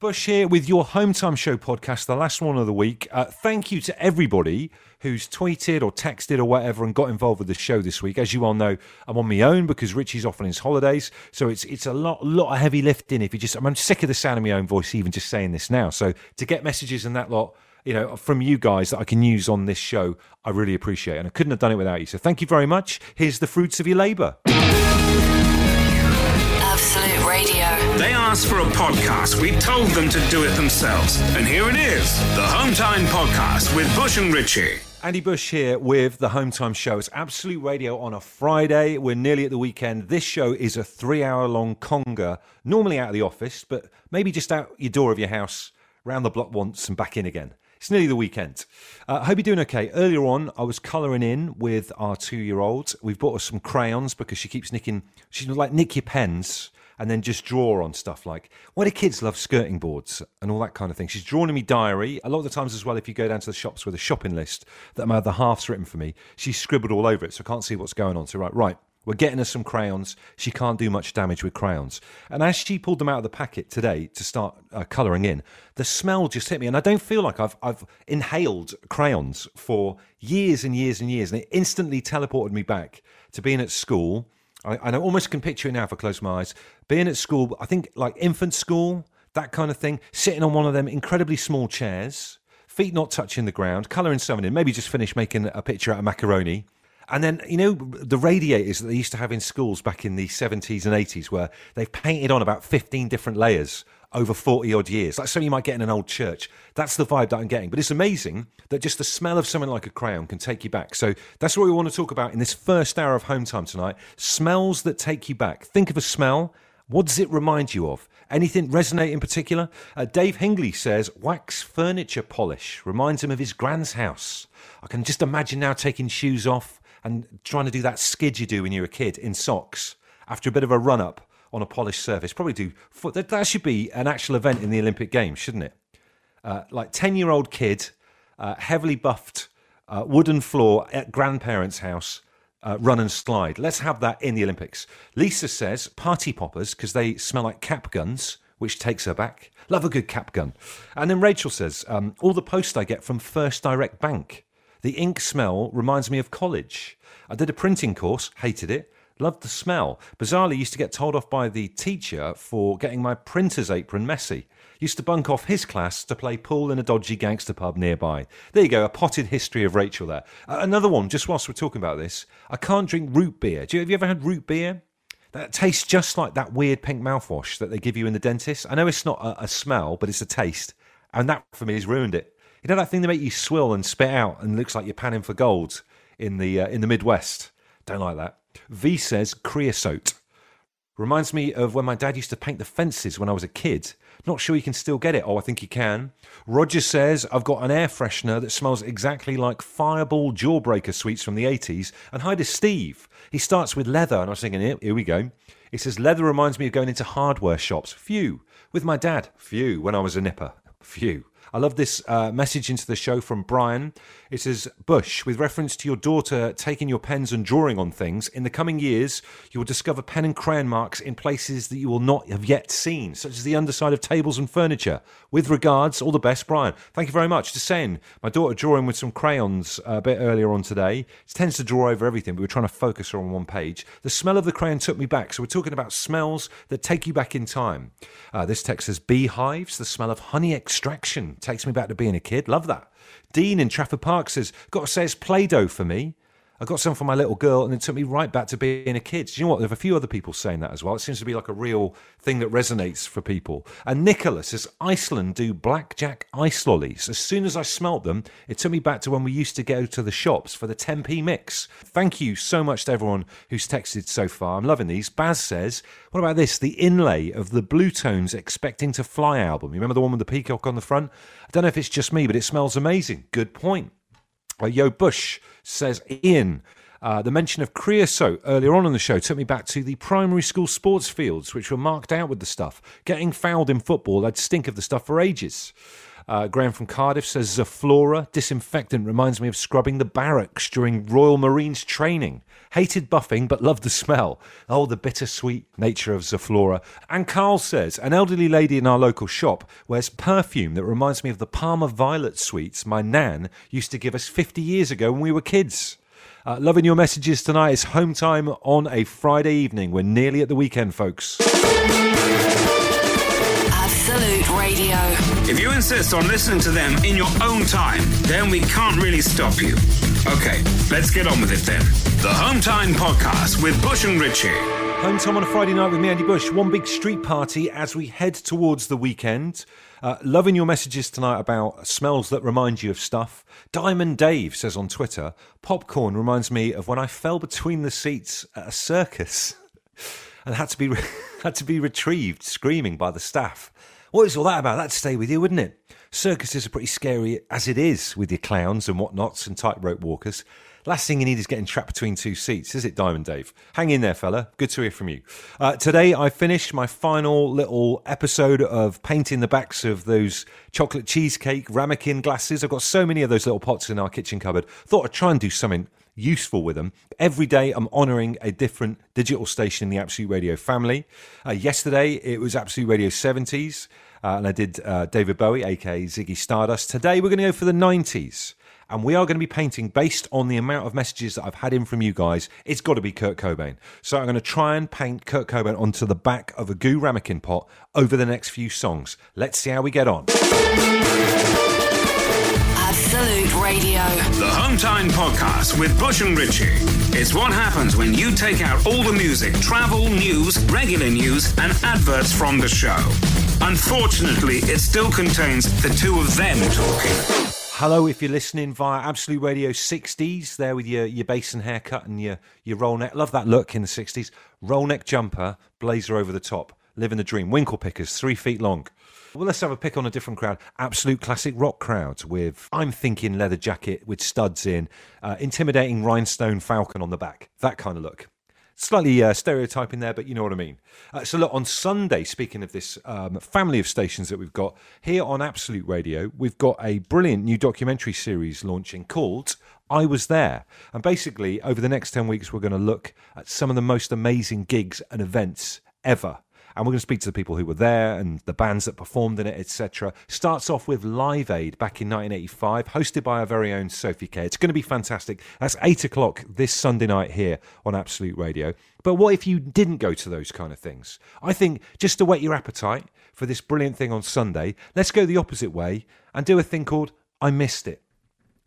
Bush here with your Home Time Show podcast, the last one of the week. Uh, thank you to everybody who's tweeted or texted or whatever and got involved with the show this week. As you all know, I'm on my own because Richie's off on his holidays, so it's it's a lot lot of heavy lifting. If you just, I'm sick of the sound of my own voice, even just saying this now. So to get messages and that lot you know, from you guys that I can use on this show, I really appreciate it. And I couldn't have done it without you. So thank you very much. Here's the fruits of your labour. Absolute Radio. Asked for a podcast. We told them to do it themselves. And here it is the Home Time Podcast with Bush and Richie. Andy Bush here with the Home Time Show. It's Absolute Radio on a Friday. We're nearly at the weekend. This show is a three hour long conga, normally out of the office, but maybe just out your door of your house, round the block once and back in again. It's nearly the weekend. I uh, hope you're doing okay. Earlier on, I was colouring in with our two year old. We've bought her some crayons because she keeps nicking, she's like, nick your pens and then just draw on stuff like why do kids love skirting boards and all that kind of thing. She's drawn in me diary a lot of the times as well. If you go down to the shops with a shopping list that I'm the halves written for me, she's scribbled all over it, so I can't see what's going on. So right, right, we're getting her some crayons. She can't do much damage with crayons. And as she pulled them out of the packet today to start uh, colouring in, the smell just hit me. And I don't feel like I've, I've inhaled crayons for years and years and years. And it instantly teleported me back to being at school. I, I almost can picture it now if I close my eyes. Being at school, I think like infant school, that kind of thing, sitting on one of them incredibly small chairs, feet not touching the ground, colouring something in, maybe just finish making a picture out of macaroni and then, you know, the radiators that they used to have in schools back in the 70s and 80s, where they've painted on about 15 different layers over 40 odd years, like something you might get in an old church. That's the vibe that I'm getting. But it's amazing that just the smell of something like a crayon can take you back. So that's what we want to talk about in this first hour of home time tonight smells that take you back. Think of a smell. What does it remind you of? Anything resonate in particular? Uh, Dave Hingley says wax furniture polish reminds him of his grand's house. I can just imagine now taking shoes off, and trying to do that skid you do when you're a kid in socks after a bit of a run up on a polished surface. Probably do foot. That, that should be an actual event in the Olympic Games, shouldn't it? Uh, like 10 year old kid, uh, heavily buffed, uh, wooden floor at grandparents' house. Uh, run and slide. Let's have that in the Olympics. Lisa says party poppers because they smell like cap guns, which takes her back. Love a good cap gun. And then Rachel says um, all the posts I get from First Direct Bank. The ink smell reminds me of college. I did a printing course, hated it, loved the smell. Bizarrely, used to get told off by the teacher for getting my printer's apron messy. Used to bunk off his class to play pool in a dodgy gangster pub nearby. There you go, a potted history of Rachel there. Uh, another one, just whilst we're talking about this, I can't drink root beer. You, have you ever had root beer? That tastes just like that weird pink mouthwash that they give you in the dentist. I know it's not a, a smell, but it's a taste. And that for me has ruined it. You know that thing that make you swill and spit out and looks like you're panning for gold in the uh, in the Midwest. Don't like that. V says creosote. Reminds me of when my dad used to paint the fences when I was a kid. Not sure you can still get it. Oh, I think you can. Roger says, I've got an air freshener that smells exactly like Fireball Jawbreaker sweets from the 80s. And hi to Steve. He starts with leather. And I was thinking, here, here we go. He says, leather reminds me of going into hardware shops. Phew. With my dad. Phew. When I was a nipper. Phew. I love this uh, message into the show from Brian. It says, Bush, with reference to your daughter taking your pens and drawing on things, in the coming years, you will discover pen and crayon marks in places that you will not have yet seen, such as the underside of tables and furniture. With regards, all the best, Brian. Thank you very much. Just saying, my daughter drawing with some crayons uh, a bit earlier on today. She tends to draw over everything, but we're trying to focus her on one page. The smell of the crayon took me back. So we're talking about smells that take you back in time. Uh, this text says beehives, the smell of honey extraction takes me back to being a kid. Love that. Dean in Trafford Park says, Got to say it's Play Doh for me. I got some for my little girl, and it took me right back to being a kid. Do you know what? There have a few other people saying that as well. It seems to be like a real thing that resonates for people. And Nicholas says Iceland do blackjack ice lollies. As soon as I smelt them, it took me back to when we used to go to the shops for the 10p mix. Thank you so much to everyone who's texted so far. I'm loving these. Baz says, What about this? The inlay of the Bluetones Expecting to Fly album. You remember the one with the peacock on the front? I don't know if it's just me, but it smells amazing. Good point. Uh, Yo Bush says, Ian, uh, the mention of creosote earlier on in the show took me back to the primary school sports fields, which were marked out with the stuff. Getting fouled in football, I'd stink of the stuff for ages. Uh, Graham from Cardiff says Zoflora disinfectant reminds me of scrubbing the barracks during Royal Marines training. Hated buffing, but loved the smell. Oh, the bittersweet nature of Zoflora. And Carl says an elderly lady in our local shop wears perfume that reminds me of the Parma Violet sweets my nan used to give us 50 years ago when we were kids. Uh, loving your messages tonight. It's home time on a Friday evening. We're nearly at the weekend, folks. Absolute Radio. If you insist on listening to them in your own time, then we can't really stop you. Okay, let's get on with it then. The Home Time Podcast with Bush and Richie. Home time on a Friday night with me, Andy Bush. One big street party as we head towards the weekend. Uh, loving your messages tonight about smells that remind you of stuff. Diamond Dave says on Twitter, popcorn reminds me of when I fell between the seats at a circus and had to be had to be retrieved screaming by the staff. What is all that about? That'd stay with you, wouldn't it? Circuses are pretty scary as it is with your clowns and whatnots and tightrope walkers. Last thing you need is getting trapped between two seats, is it, Diamond Dave? Hang in there, fella. Good to hear from you. Uh, today, I finished my final little episode of painting the backs of those chocolate cheesecake ramekin glasses. I've got so many of those little pots in our kitchen cupboard. Thought I'd try and do something useful with them. Every day, I'm honouring a different digital station in the Absolute Radio family. Uh, yesterday, it was Absolute Radio 70s, uh, and I did uh, David Bowie, aka Ziggy Stardust. Today, we're going to go for the 90s. And we are going to be painting based on the amount of messages that I've had in from you guys. It's got to be Kurt Cobain. So I'm going to try and paint Kurt Cobain onto the back of a Gü ramekin pot over the next few songs. Let's see how we get on. Absolute Radio. The Home Time Podcast with Bush and Richie. It's what happens when you take out all the music, travel, news, regular news, and adverts from the show. Unfortunately, it still contains the two of them talking. Hello, if you're listening via Absolute Radio 60s, there with your, your bass and haircut and your, your roll neck. Love that look in the 60s. Roll neck jumper, blazer over the top. Living the dream. Winkle pickers, three feet long. Well, let's have a pick on a different crowd. Absolute classic rock crowd with, I'm thinking, leather jacket with studs in, uh, intimidating rhinestone falcon on the back. That kind of look. Slightly uh, stereotyping there, but you know what I mean. Uh, so, look, on Sunday, speaking of this um, family of stations that we've got here on Absolute Radio, we've got a brilliant new documentary series launching called I Was There. And basically, over the next 10 weeks, we're going to look at some of the most amazing gigs and events ever and we're going to speak to the people who were there and the bands that performed in it, etc. Starts off with Live Aid back in 1985, hosted by our very own Sophie K. It's going to be fantastic. That's eight o'clock this Sunday night here on Absolute Radio. But what if you didn't go to those kind of things? I think just to whet your appetite for this brilliant thing on Sunday, let's go the opposite way and do a thing called I Missed It.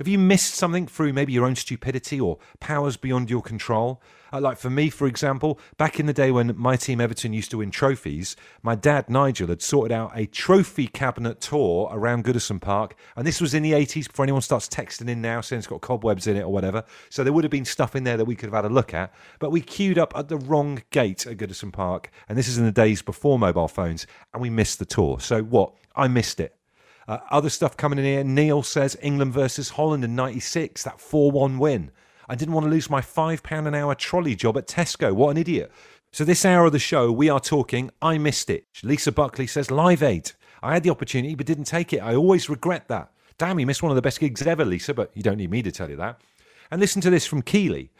Have you missed something through maybe your own stupidity or powers beyond your control? Uh, like for me, for example, back in the day when my team Everton used to win trophies, my dad Nigel had sorted out a trophy cabinet tour around Goodison Park. And this was in the 80s before anyone starts texting in now saying it's got cobwebs in it or whatever. So there would have been stuff in there that we could have had a look at. But we queued up at the wrong gate at Goodison Park. And this is in the days before mobile phones. And we missed the tour. So what? I missed it. Uh, other stuff coming in here. Neil says England versus Holland in 96, that 4 1 win. I didn't want to lose my £5 an hour trolley job at Tesco. What an idiot. So, this hour of the show, we are talking I missed it. Lisa Buckley says Live Aid. I had the opportunity but didn't take it. I always regret that. Damn, you missed one of the best gigs ever, Lisa, but you don't need me to tell you that. And listen to this from Keeley.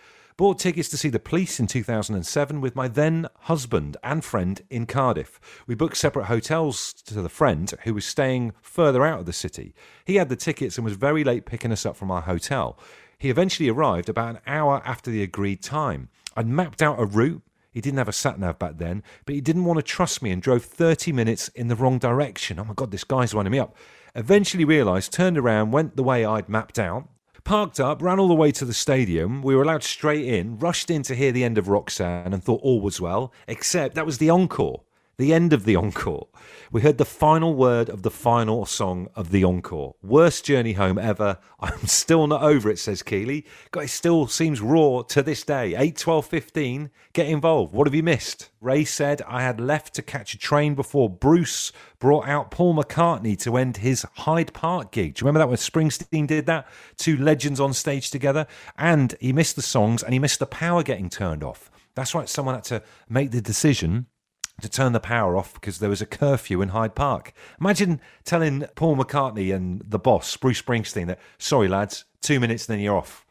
Bought tickets to see the police in 2007 with my then husband and friend in Cardiff. We booked separate hotels to the friend who was staying further out of the city. He had the tickets and was very late picking us up from our hotel. He eventually arrived about an hour after the agreed time. I'd mapped out a route. He didn't have a sat nav back then, but he didn't want to trust me and drove 30 minutes in the wrong direction. Oh my God, this guy's winding me up. Eventually realised, turned around, went the way I'd mapped out, Parked up, ran all the way to the stadium. We were allowed straight in, rushed in to hear the end of Roxanne and thought all was well, except that was the encore the end of the encore. We heard the final word of the final song of the encore. Worst journey home ever. I'm still not over it, says Keeley. It still seems raw to this day. 8, 12, 15. Get involved. What have you missed? Ray said, I had left to catch a train before Bruce brought out Paul McCartney to end his Hyde Park gig. Do you remember that when Springsteen did that? Two legends on stage together. And he missed the songs and he missed the power getting turned off. That's right, someone had to make the decision to turn the power off because there was a curfew in Hyde Park. Imagine telling Paul McCartney and the boss, Bruce Springsteen, that, sorry, lads, two minutes, and then you're off.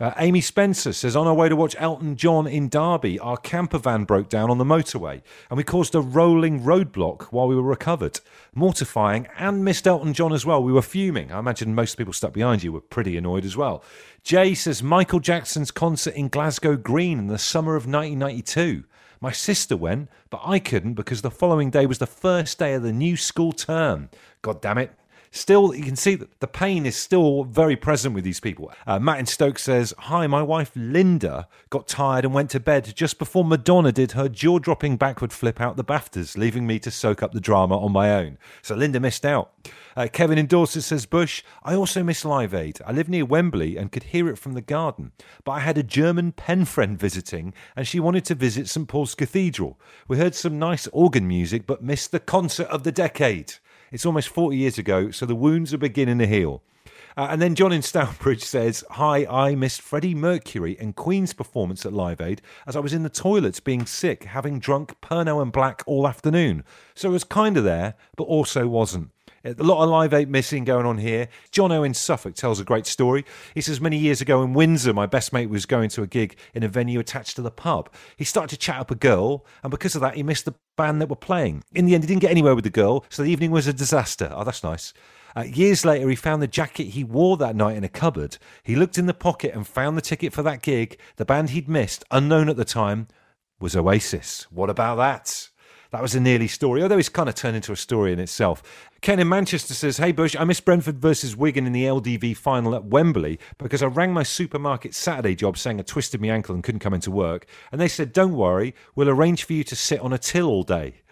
Uh, Amy Spencer says, on our way to watch Elton John in Derby, our camper van broke down on the motorway and we caused a rolling roadblock while we were recovered. Mortifying and missed Elton John as well. We were fuming. I imagine most people stuck behind you were pretty annoyed as well. Jay says, Michael Jackson's concert in Glasgow Green in the summer of 1992. My sister went, but I couldn't because the following day was the first day of the new school term. God damn it still, you can see that the pain is still very present with these people. Uh, Matt in Stoke says, Hi, my wife Linda got tired and went to bed just before Madonna did her jaw dropping backward flip out the BAFTAs, leaving me to soak up the drama on my own. So Linda missed out. Uh, Kevin in Dorset says, Bush, I also miss Live Aid. I live near Wembley and could hear it from the garden. But I had a German pen friend visiting and she wanted to visit St Paul's Cathedral. We heard some nice organ music but missed the concert of the decade. It's almost 40 years ago, so the wounds are beginning to heal. Uh, and then John in Stourbridge says, Hi, I missed Freddie Mercury and Queen's performance at Live Aid as I was in the toilets being sick, having drunk Pernod and Black all afternoon. So it was kind of there, but also wasn't. A lot of Live Aid missing going on here. John Owen Suffolk tells a great story. He says, Many years ago in Windsor, my best mate was going to a gig in a venue attached to the pub. He started to chat up a girl, and because of that, he missed the band that were playing. In the end, he didn't get anywhere with the girl, so the evening was a disaster. Oh, that's nice. Uh, years later, he found the jacket he wore that night in a cupboard. He looked in the pocket and found the ticket for that gig. The band he'd missed, unknown at the time, was Oasis. What about that? That was a nearly story, although it's kind of turned into a story in itself. Ken in Manchester says, Hey Bush, I missed Brentford versus Wigan in the LDV final at Wembley because I rang my supermarket Saturday job saying I twisted my ankle and couldn't come into work. And they said, Don't worry, we'll arrange for you to sit on a till all day.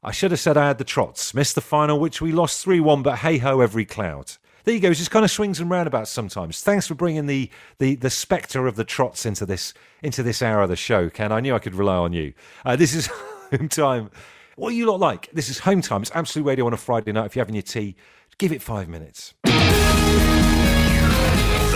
I should have said I had the trots. Missed the final, which we lost 3 1, but hey ho, every cloud. There you go. Just kind of swings and roundabouts sometimes. Thanks for bringing the, the, the spectre of the trots into this into this hour of the show, Ken. I knew I could rely on you. Uh, this is home time what are you lot like? This is home time. It's Absolute Radio on a Friday night. If you're having your tea, give it five minutes. The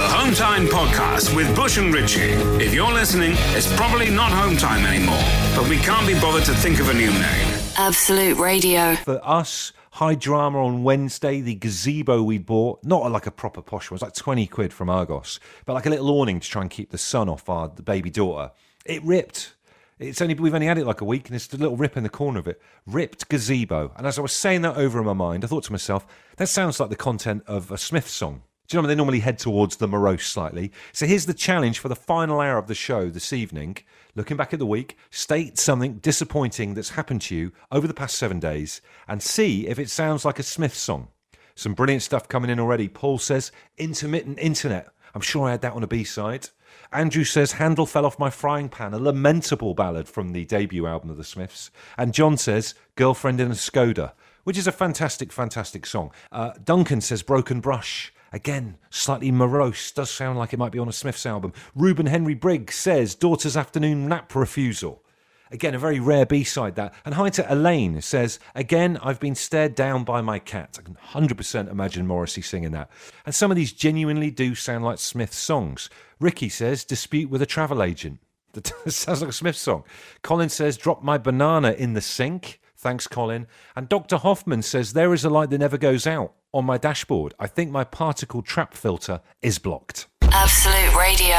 Home Time Podcast with Bush and Richie. If you're listening, it's probably not Home Time anymore, but we can't be bothered to think of a new name. Absolute Radio. For us, high drama on Wednesday, the gazebo we bought, not like a proper posh one, it was like 20 quid from Argos, but like a little awning to try and keep the sun off our baby daughter. It ripped. It's only we've only had it like a week, and it's a little rip in the corner of it. Ripped gazebo. And as I was saying that over in my mind, I thought to myself, that sounds like the content of a Smith song. Do you know they normally head towards the morose slightly? So here's the challenge for the final hour of the show this evening. Looking back at the week, state something disappointing that's happened to you over the past seven days, and see if it sounds like a Smith song. Some brilliant stuff coming in already. Paul says intermittent internet. I'm sure I had that on a B side. Andrew says, Handle fell off my frying pan, a lamentable ballad from the debut album of the Smiths. And John says, Girlfriend in a Skoda, which is a fantastic, fantastic song. Uh, Duncan says, Broken Brush. Again, slightly morose, does sound like it might be on a Smiths album. Reuben Henry Briggs says, Daughter's Afternoon Nap Refusal. Again, a very rare B side that. And hi to Elaine says, Again, I've been stared down by my cat. I can 100% imagine Morrissey singing that. And some of these genuinely do sound like Smith songs. Ricky says, Dispute with a travel agent. That sounds like a Smith song. Colin says, Drop my banana in the sink. Thanks, Colin. And Dr. Hoffman says, There is a light that never goes out on my dashboard. I think my particle trap filter is blocked. Absolute Radio.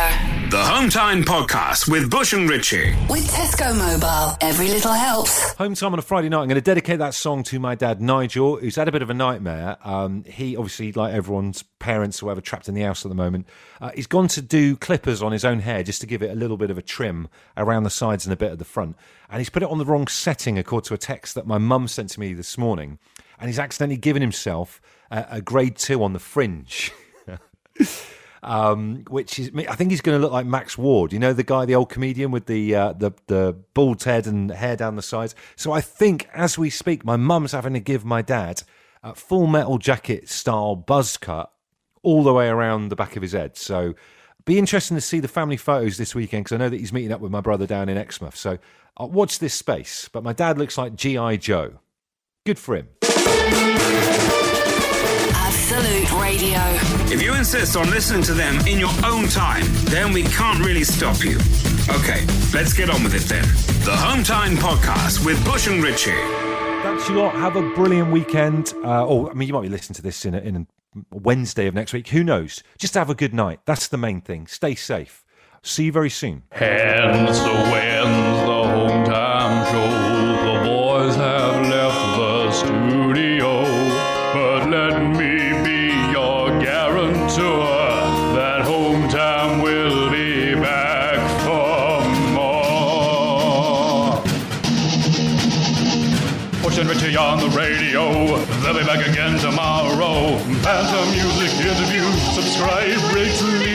The Home Time Podcast with Bush and Richie. With Tesco Mobile, every little helps. Home time on a Friday night. I'm going to dedicate that song to my dad, Nigel, who's had a bit of a nightmare. Um, he obviously, like everyone's parents or whatever, trapped in the house at the moment. Uh, he's gone to do clippers on his own hair just to give it a little bit of a trim around the sides and a bit at the front. And he's put it on the wrong setting, according to a text that my mum sent to me this morning. And he's accidentally given himself a, a grade two on the fringe. um, which is I think he's going to look like Max Wall. You know the guy, the old comedian with the uh, the the bald head and hair down the sides. So I think as we speak, my mum's having to give my dad a full metal jacket style buzz cut all the way around the back of his head. So be interesting to see the family photos this weekend because I know that he's meeting up with my brother down in Exmouth. So I'll watch this space. But my dad looks like GI Joe. Good for him. Absolute Radio. If you insist on listening to them in your own time, then we can't really stop you. Okay, let's get on with it then. The Home Time Podcast with Bush and Richie. Thanks a lot. Have a brilliant weekend. Uh, or, I mean, you might be listening to this in a, in a Wednesday of next week. Who knows? Just have a good night. That's the main thing. Stay safe. See you very soon. Hence the wins the home time show. Back again tomorrow. Phantom music interview. Subscribe, rate, leave